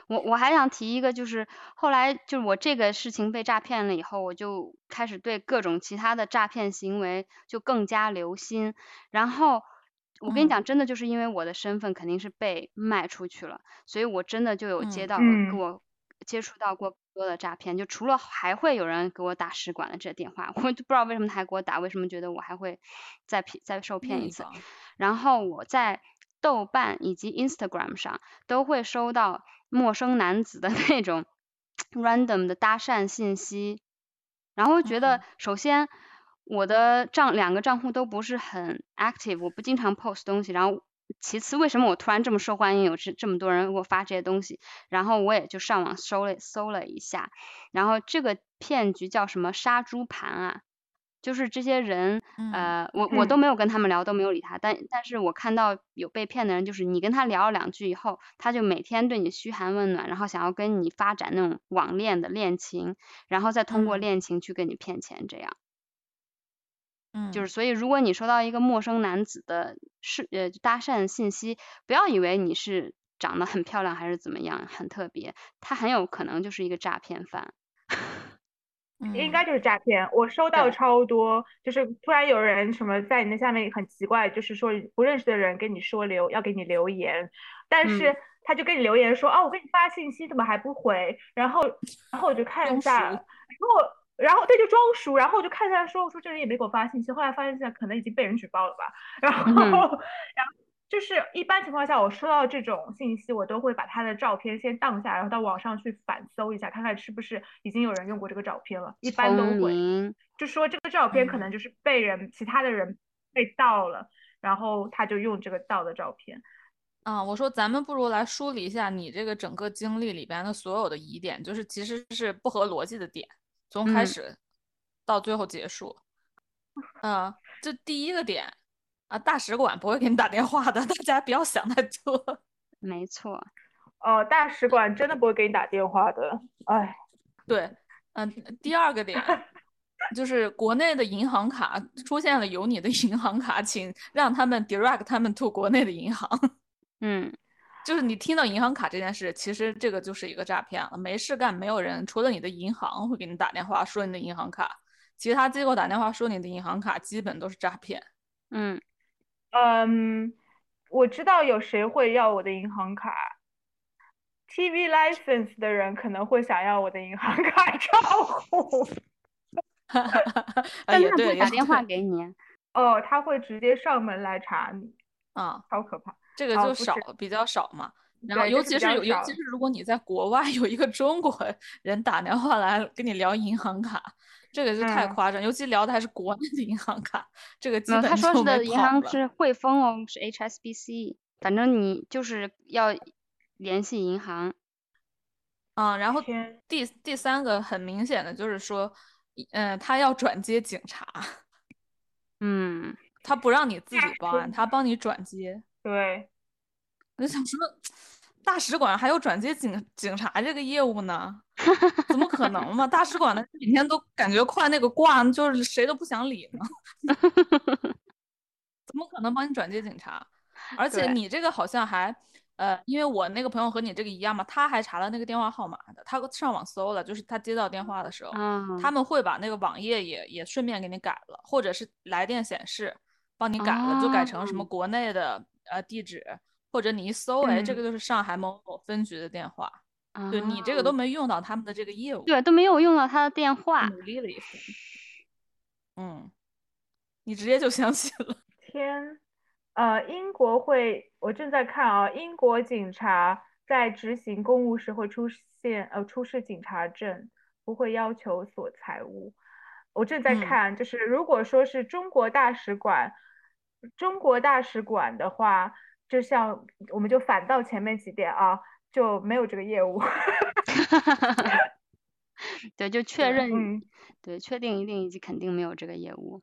我我还想提一个，就是后来就是我这个事情被诈骗了以后，我就开始对各种其他的诈骗行为就更加留心，然后。我跟你讲，真的就是因为我的身份肯定是被卖出去了，所以我真的就有接到跟我接触到过多的诈骗，就除了还会有人给我打使馆的这电话，(laughs) 我就不知道为什么他还给我打，为什么觉得我还会再骗再受骗一次。然后我在豆瓣以及 Instagram 上都会收到陌生男子的 (laughs) 那种 (tsk) random 的搭讪信息，然后觉得首先我的账两个账户都不是很 active，我不经常 post 东西，然后。其次，为什么我突然这么受欢迎？有这这么多人给我发这些东西，然后我也就上网搜了搜了一下，然后这个骗局叫什么杀猪盘啊？就是这些人，呃，我我都没有跟他们聊，都没有理他，但但是我看到有被骗的人，就是你跟他聊了两句以后，他就每天对你嘘寒问暖，然后想要跟你发展那种网恋的恋情，然后再通过恋情去跟你骗钱，这样。就是所以，如果你收到一个陌生男子的是呃搭讪信息，不要以为你是长得很漂亮还是怎么样很特别，他很有可能就是一个诈骗犯。(laughs) 应该就是诈骗，我收到超多，就是突然有人什么在你那下面很奇怪，就是说不认识的人跟你说留要给你留言，但是他就跟你留言说哦我给你发信息怎么还不回，然后然后我就看一下，然后。然后对，就装熟，然后我就看一下，说我说这人也没给我发信息，后来发现现在可能已经被人举报了吧。然后，(laughs) 然后就是一般情况下，我收到这种信息，我都会把他的照片先当下，然后到网上去反搜一下，看看是不是已经有人用过这个照片了。一般都会，就说这个照片可能就是被人其他的人被盗了，然后他就用这个盗的照片。啊，我说咱们不如来梳理一下你这个整个经历里边的所有的疑点，就是其实是不合逻辑的点。从开始到最后结束，嗯，这第一个点啊，大使馆不会给你打电话的，(laughs) 大家不要想太多。没错，哦，大使馆真的不会给你打电话的。哎，对，嗯，第二个点 (laughs) 就是国内的银行卡出现了有你的银行卡，请让他们 direct 他们 to 国内的银行。(laughs) 嗯。就是你听到银行卡这件事，其实这个就是一个诈骗了。没事干，没有人除了你的银行会给你打电话说你的银行卡，其他机构打电话说你的银行卡基本都是诈骗。嗯嗯，我知道有谁会要我的银行卡，TV license 的人可能会想要我的银行卡账户。哈哈哈哈哈！也对，打电话给你。哦，他会直接上门来查你。啊，好可怕。这个就少，比较少嘛。然后，尤其是有，尤其是如果你在国外 (laughs) 有一个中国人打电话来跟你聊银行卡，这个就太夸张。尤其聊的还是国内的银行卡，这个基本他说的银行是汇丰哦，是 HSBC。反正你就是要联系银行。嗯，然后第第三个很明显的就是说，嗯，他要转接警察。嗯，他不让你自己报案，他帮你转接。对，我就想说，大使馆还有转接警警察这个业务呢？怎么可能嘛？大使馆的每天都感觉快那个挂，就是谁都不想理呢。(laughs) 怎么可能帮你转接警察？而且你这个好像还，呃，因为我那个朋友和你这个一样嘛，他还查了那个电话号码的，他上网搜了，就是他接到电话的时候，他们会把那个网页也也顺便给你改了，或者是来电显示帮你改了，就改成什么国内的。呃，地址或者你一搜，哎，这个就是上海某某分局的电话，对你这个都没用到他们的这个业务，对，都没有用到他的电话，努力了一番，嗯，你直接就相信了。(laughs) 天，呃，英国会，我正在看啊，英国警察在执行公务时会出现呃出示警察证，不会要求锁财物。我正在看，就是如果说是中国大使馆。中国大使馆的话，就像我们就反到前面几点啊，就没有这个业务。(laughs) (laughs) 对，就确认，对，确定一定以及肯定没有这个业务。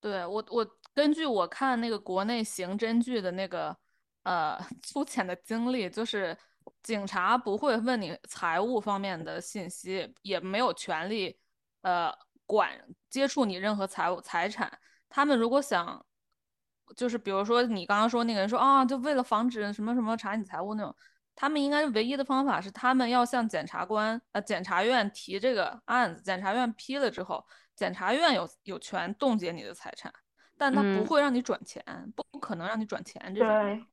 对我，我根据我看那个国内刑侦剧的那个呃 (laughs) 粗浅的经历，就是警察不会问你财务方面的信息，也没有权利呃管接触你任何财务财产。他们如果想。就是比如说你刚刚说那个人说啊，就为了防止什么什么查你财务那种，他们应该唯一的方法是他们要向检察官呃检察院提这个案子，检察院批了之后，检察院有有权冻结你的财产，但他不会让你转钱，不不可能让你转钱这种。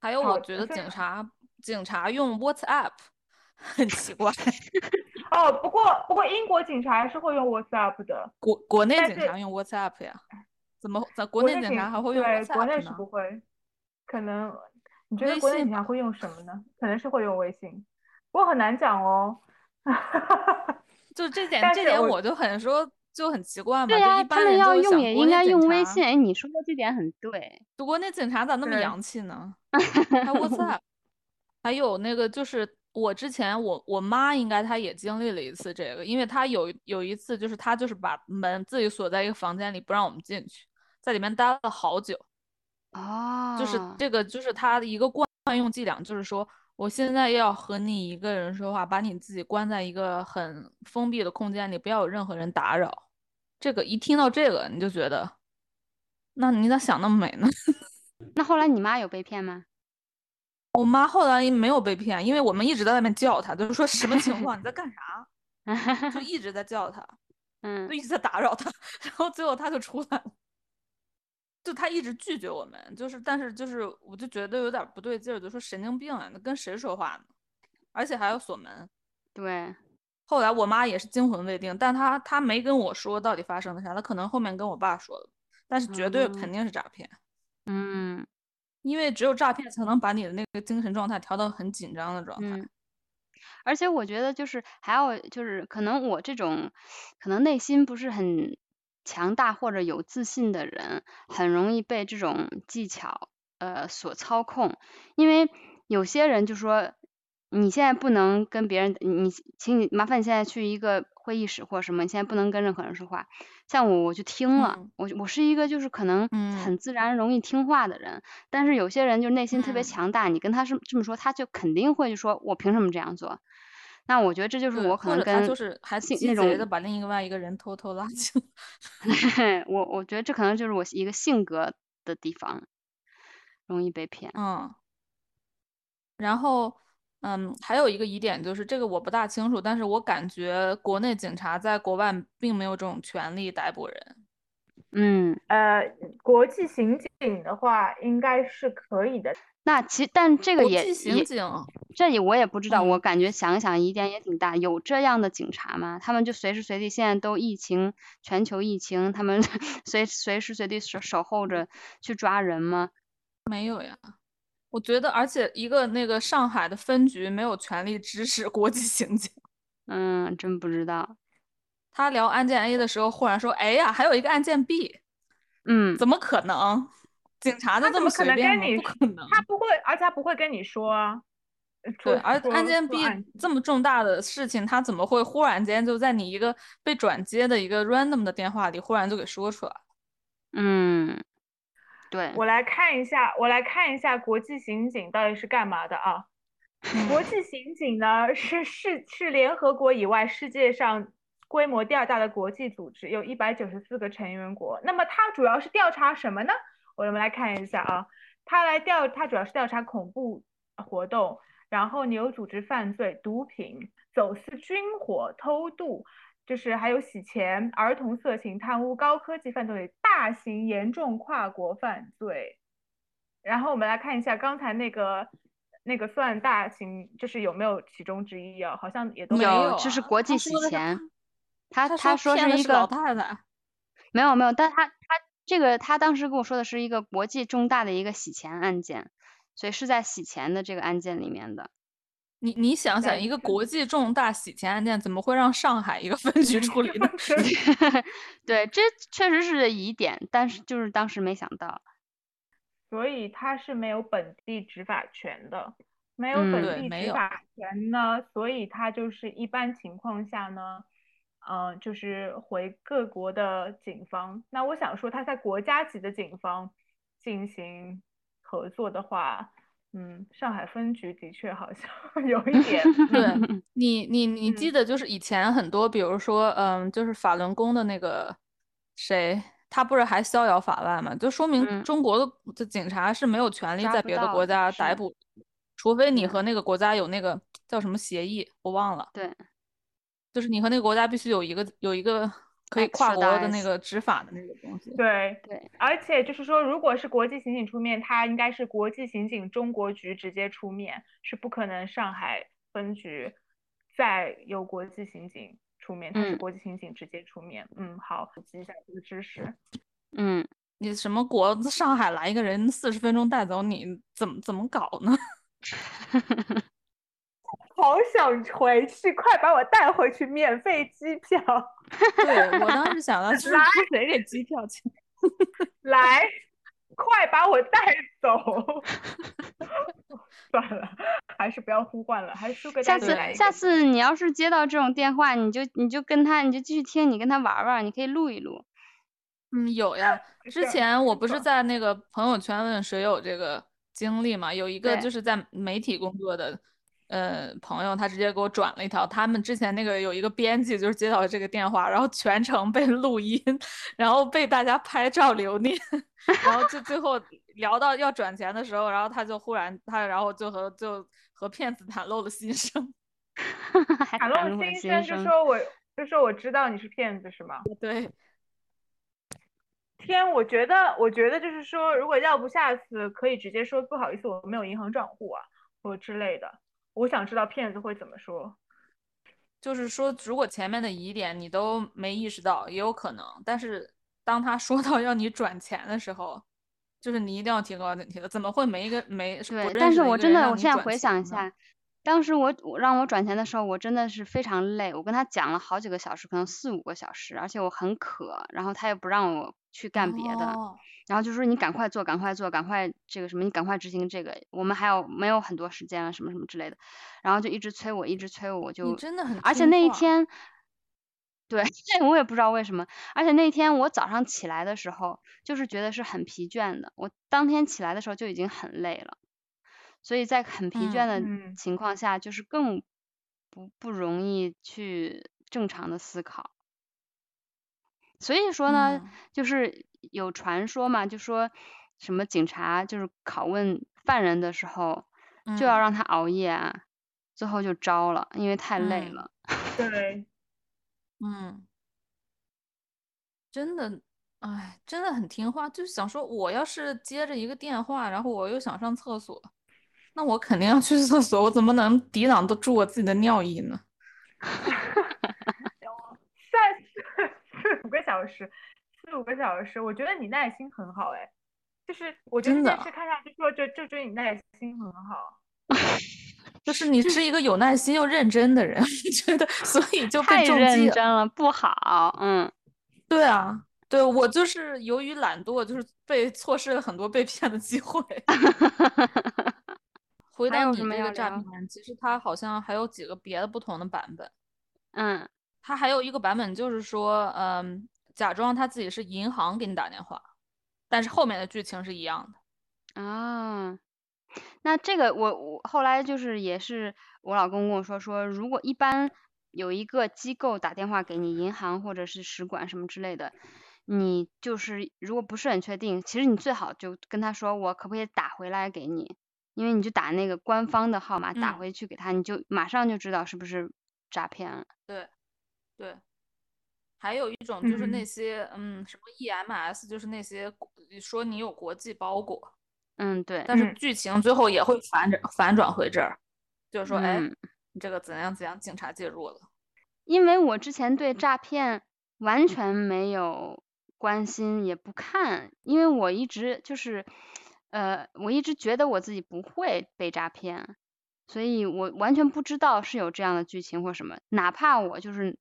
还有我觉得警察警察用 WhatsApp 很奇怪。(laughs) 哦，不过不过英国警察还是会用 WhatsApp 的，国国内警察用 WhatsApp 呀？怎么在国国内检查还会用对，国内是？不会。可能你觉得国内检查会用什么呢？可能是会用微信，不过很难讲哦。(laughs) 就这点，但是我这点我就很说就很奇怪嘛。对呀、就一般他们要用也应该用微信。哎，你说的这点很对。国内警察咋那么洋气呢？(laughs) 还 (laughs) WhatsApp，还有那个就是我之前我我妈应该她也经历了一次这个，因为她有有一次就是她就是把门自己锁在一个房间里不让我们进去，在里面待了好久。啊，就是这个就是他的一个惯惯用伎俩，就是说我现在要和你一个人说话，把你自己关在一个很封闭的空间里，不要有任何人打扰。这个一听到这个你就觉得，那你咋想那么美呢？(laughs) 那后来你妈有被骗吗？我妈后来没有被骗，因为我们一直在外面叫她，就是说什么情况，你在干啥，(laughs) 就一直在叫她，嗯就一直在打扰她，(laughs) 然后最后她就出来了，就他一直拒绝我们，就是但是就是我就觉得有点不对劲儿，就说神经病啊，那跟谁说话呢？而且还要锁门。对，后来我妈也是惊魂未定，但她她没跟我说到底发生了啥，她可能后面跟我爸说了，但是绝对嗯肯定是诈骗。嗯因为只有诈骗才能把你的那个精神状态调到很紧张的状态。嗯。而且我觉得就是还有就是可能我这种可能内心不是很强大或者有自信的人，很容易被这种技巧呃所操控，因为有些人就说你现在不能跟别人，你请你麻烦你现在去一个会议室或者什么，你现在不能跟任何人说话。像我我就听了，嗯我我是一个就是可能嗯很自然容易听话的人，但是有些人就内心特别嗯强大，你跟他是这么说，他就肯定会就说我凭什么这样做？那我觉得这就是我可能跟就是还性那鸡贼的种把另一外一个人偷偷拉进。(laughs) 我我觉得这可能就是我一个性格的地方，容易被骗。嗯，然后嗯，还有一个疑点就是这个我不大清楚，但是我感觉国内警察在国外并没有这种权利逮捕人。嗯，呃，国际刑警的话应该是可以的，那其但这个也刑也警，这里我也不知道，我嗯感觉想想疑点也挺大。有这样的警察吗？他们就随时随地，现在都疫情，全球疫情，他们 (laughs) 随随时随地守守候着去抓人吗？没有呀。我觉得，而且一个那个上海的分局没有权利指使国际刑警。(laughs) 嗯，真不知道。他聊案件 A 的时候，忽然说：“哎呀，还有一个案件 B，嗯，怎么可能？警察就这么他怎么可能随便吗？跟你不可能。他不会，而且他不会跟你说对，而案件 B 这么重大的事情，他怎么会忽然间就在你一个被转接的一个 random 的电话里，忽然就给说出来？嗯，对，我来看一下，我来看一下国际刑警到底是干嘛的啊？国际刑警呢是是是联合国以外世界上规模第二大的国际组织，有一百九十四个成员国。那么它主要是调查什么呢？我们来看一下啊，他来调，他主要是调查恐怖活动，然后你有组织犯罪、毒品、走私军火、偷渡，就是还有洗钱、儿童色情、贪污、高科技犯罪、大型严重跨国犯罪。然后我们来看一下刚才那个那个算大型，就是有没有其中之一啊？好像也都没有，有这是啊国际洗钱。他他他说是一个老太太，没有没有，但他他这个他当时跟我说的是一个国际重大的一个洗钱案件，所以是在洗钱的这个案件里面的。你你想想，一个国际重大洗钱案件，怎么会让上海一个分局处理呢？(laughs) 对，这确实是疑点，但是就是当时没想到。所以他是没有本地执法权的，没有嗯本地对没有执法权呢，所以他就是一般情况下呢，嗯、就是回各国的警方。那我想说，他在国家级的警方进行合作的话，嗯，上海分局的确好像 (laughs) 有一点，(laughs) 对你，你你记嗯。得就是以前很多，比如说，嗯，就是法轮功的那个谁，他不是还逍遥法外嘛？就说明嗯。中国的的警察是没有权利在别的国家逮捕，除非你嗯。和那个国家有那个叫什么协议，我忘了，对，就是你和那个国家必须有一个有一个 (laughs) 可以跨国的那个执法的那个东西。对，对，而且就是说，如果是国际刑警出面，他应该是国际刑警中国局直接出面，是不可能上海分局再由国际刑警出面，他是嗯国际刑警直接出面。嗯，好，普及一下这个知识。嗯，你什么国上海来一个人四十分钟带走你，怎么怎么搞呢？(laughs) 好想回去，快把我带回去，免费机票。(laughs) 对我当时想到就是谁给机票钱？来，快把我带走！(laughs) 算了，还是不要呼唤了，还是输给下次。下次你要是接到这种电话，你就你就跟他，你就继续听，你跟他玩玩，你可以录一录。嗯，有呀。之前我不是是在那个朋友圈问谁有这个经历嘛？有一个就是在媒体工作的呃朋友，他直接给我转了一条，他们之前那个有一个编辑就是接到这个电话，然后全程被录音，然后被大家拍照留念，(laughs) 然后就最后聊到要转钱的时候，然后他就忽然他然后就和就和骗子袒露了心声。(laughs) 袒袒露了心声，就。说我就说我知道你是骗子是吗？对，天，我觉得，我觉得就是说，如果要不下次可以直接说不好意思，我没有银行账户啊，或之类的。我想知道骗子会怎么说。就是说，如果前面的疑点你都没意识到，也有可能。但是当他说到要你转钱的时候，就是你一定要提高警惕的。怎么会没一个没不对，认但是我真的，我现在回想一下，(laughs) 当时我我让我转钱的时候，我真的是非常累，我跟他讲了好几个小时，可能四五个小时，而且我很渴，然后他也不让我去干别的，哦。然后就说你赶快做，赶快做，赶快这个什么，你赶快执行这个，我们还有没有很多时间啊，什么什么之类的，然后就一直催我，一直催我，我就真的很而且那一天，对，(laughs) 我也不知道为什么，而且那天我早上起来的时候，就是觉得是很疲倦的，我当天起来的时候就已经很累了，所以在很疲倦的嗯。情况下，就是更不不容易去正常的思考。所以说呢，嗯就是有传说嘛，就说什么警察就是拷问犯人的时候，就要嗯让他熬夜啊，最后就招了，因为太累嗯了。对，嗯，真的，哎，真的很听话。就想说，我要是接着一个电话，然后我又想上厕所，那我肯定要去厕所，我怎么能抵挡得住我自己的尿意呢？(laughs) 三四四五个小时，四五个小时，我觉得你耐心很好哎，就是我觉得真的这件事看上去说就就觉得你耐心很好。(laughs) 就是你是一个有耐心又认真的人，我 (laughs) 觉得，所以就被太中计了。认真了，不好。嗯，(laughs) 对啊，对我就是由于懒惰，就是被错失了很多被骗的机会。回还有到你这什么要聊个诈骗，其实它好像还有几个别的不同的版本。嗯它还有一个版本就是说，嗯，假装他自己是银行给你打电话，但是后面的剧情是一样的。啊，那这个我我后来就是也是我老公跟我说说，如果一般有一个机构打电话给你，银行或者是使馆什么之类的，你就是如果不是很确定，其实你最好就跟他说，我可不可以打回来给你？因为你就打那个官方的号码打嗯回去给他，你就马上就知道是不是诈骗了。对，对。还有一种就是那嗯些，嗯，什么 EMS，就是那些说你有国际包裹，嗯，对，但是嗯剧情最后也会反转反转回这儿，就是说，哎，嗯你这个怎样怎样，警察介入了。因为我之前对诈骗完全没有关心，也不看，因为我一直就是，呃，我一直觉得我自己不会被诈骗，所以我完全不知道是有这样的剧情或什么。哪怕我就是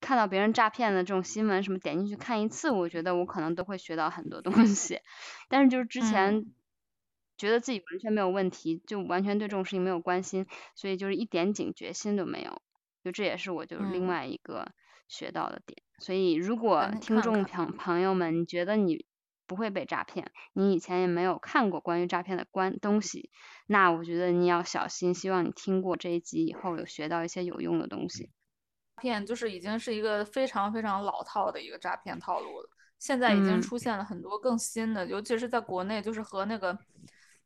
看到别人诈骗的这种新闻，什么点进去看一次，我觉得我可能都会学到很多东西。(laughs) 但是就是之前觉得自己完全没有问题，就完全对这种事情没有关心，所以就是一点警觉心都没有。就这也是我就是另嗯外一个学到的点。所以如果听众朋朋友们，你觉得你不会被诈骗，你以前也没有看过关于诈骗的关东西，那我觉得你要小心。希望你听过这一集以后，有学到一些有用的东西。骗就是已经是一个非常非常老套的一个诈骗套路了。现在已经嗯出现了很多更新的，尤其是在国内，就是和那个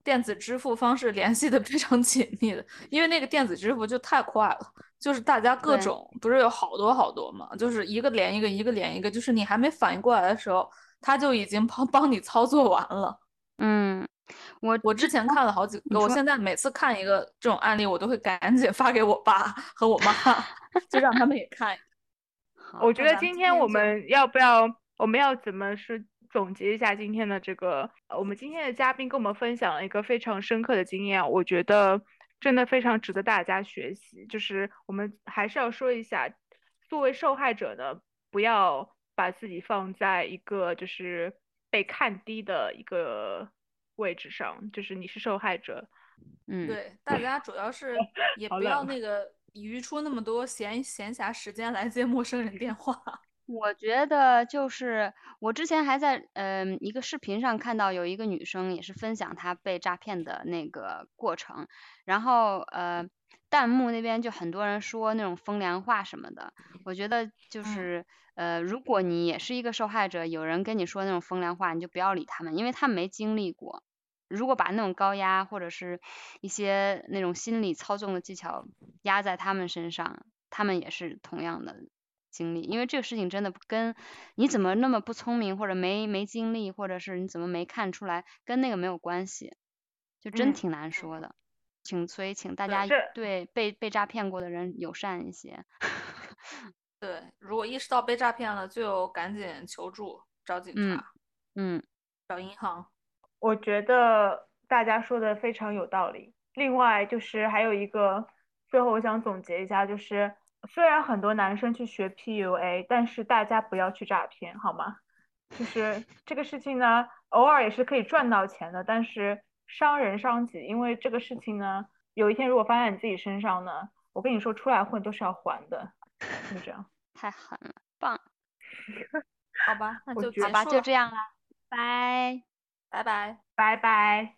电子支付方式联系的非常紧密的，因为那个电子支付就太快了，就是大家各种不是有好多好多嘛，就是一个连一个，一个连一个，就是你还没反应过来的时候，他就已经帮帮你操作完了。嗯，我我之前看了好几个，我现在每次看一个这种案例，我都会赶紧 (laughs) 发给我爸和我妈，(laughs) 就让他们也看。(laughs) 我觉得今天我们要不要，我们要怎么是总结一下今天的这个？我们今天的嘉宾跟我们分享了一个非常深刻的经验，我觉得真的非常值得大家学习。就是我们还是要说一下，作为受害者呢，不要把自己放在一个就是被看低的一个。位置上，就是你是受害者，嗯，对，大家主要是 (laughs) 也不要那个余出那么多闲闲暇时间来接陌生人电话。(laughs) 我觉得就是我之前还在嗯一个视频上看到有一个女生也是分享她被诈骗的那个过程，然后呃弹幕那边就很多人说那种风凉话什么的，我觉得就是呃如果你也是一个受害者，有人跟你说那种风凉话，你就不要理他们，因为他们没经历过。如果把那种高压或者是一些那种心理操纵的技巧压在他们身上，他们也是同样的经历。因为这个事情真的跟你怎么那么不聪明，或者没没经历，或者是你怎么没看出来，跟那个没有关系，就真挺难说的。请所以请大家对被被诈骗过的人友善一些。(laughs) 对，如果意识到被诈骗了，就赶紧求助，找警察，嗯，找银行。我觉得大家说的非常有道理。另外就是还有一个，最后我想总结一下，就是虽然很多男生去学 PUA，但是大家不要去诈骗，好吗？就是这个事情呢，偶尔也是可以赚到钱的，但是伤人伤己。因为这个事情呢，有一天如果发在你自己身上呢，我跟你说，出来混都是要还的，就这样。太狠了，棒。好吧，那就好吧，就这样了，拜。拜拜，拜拜。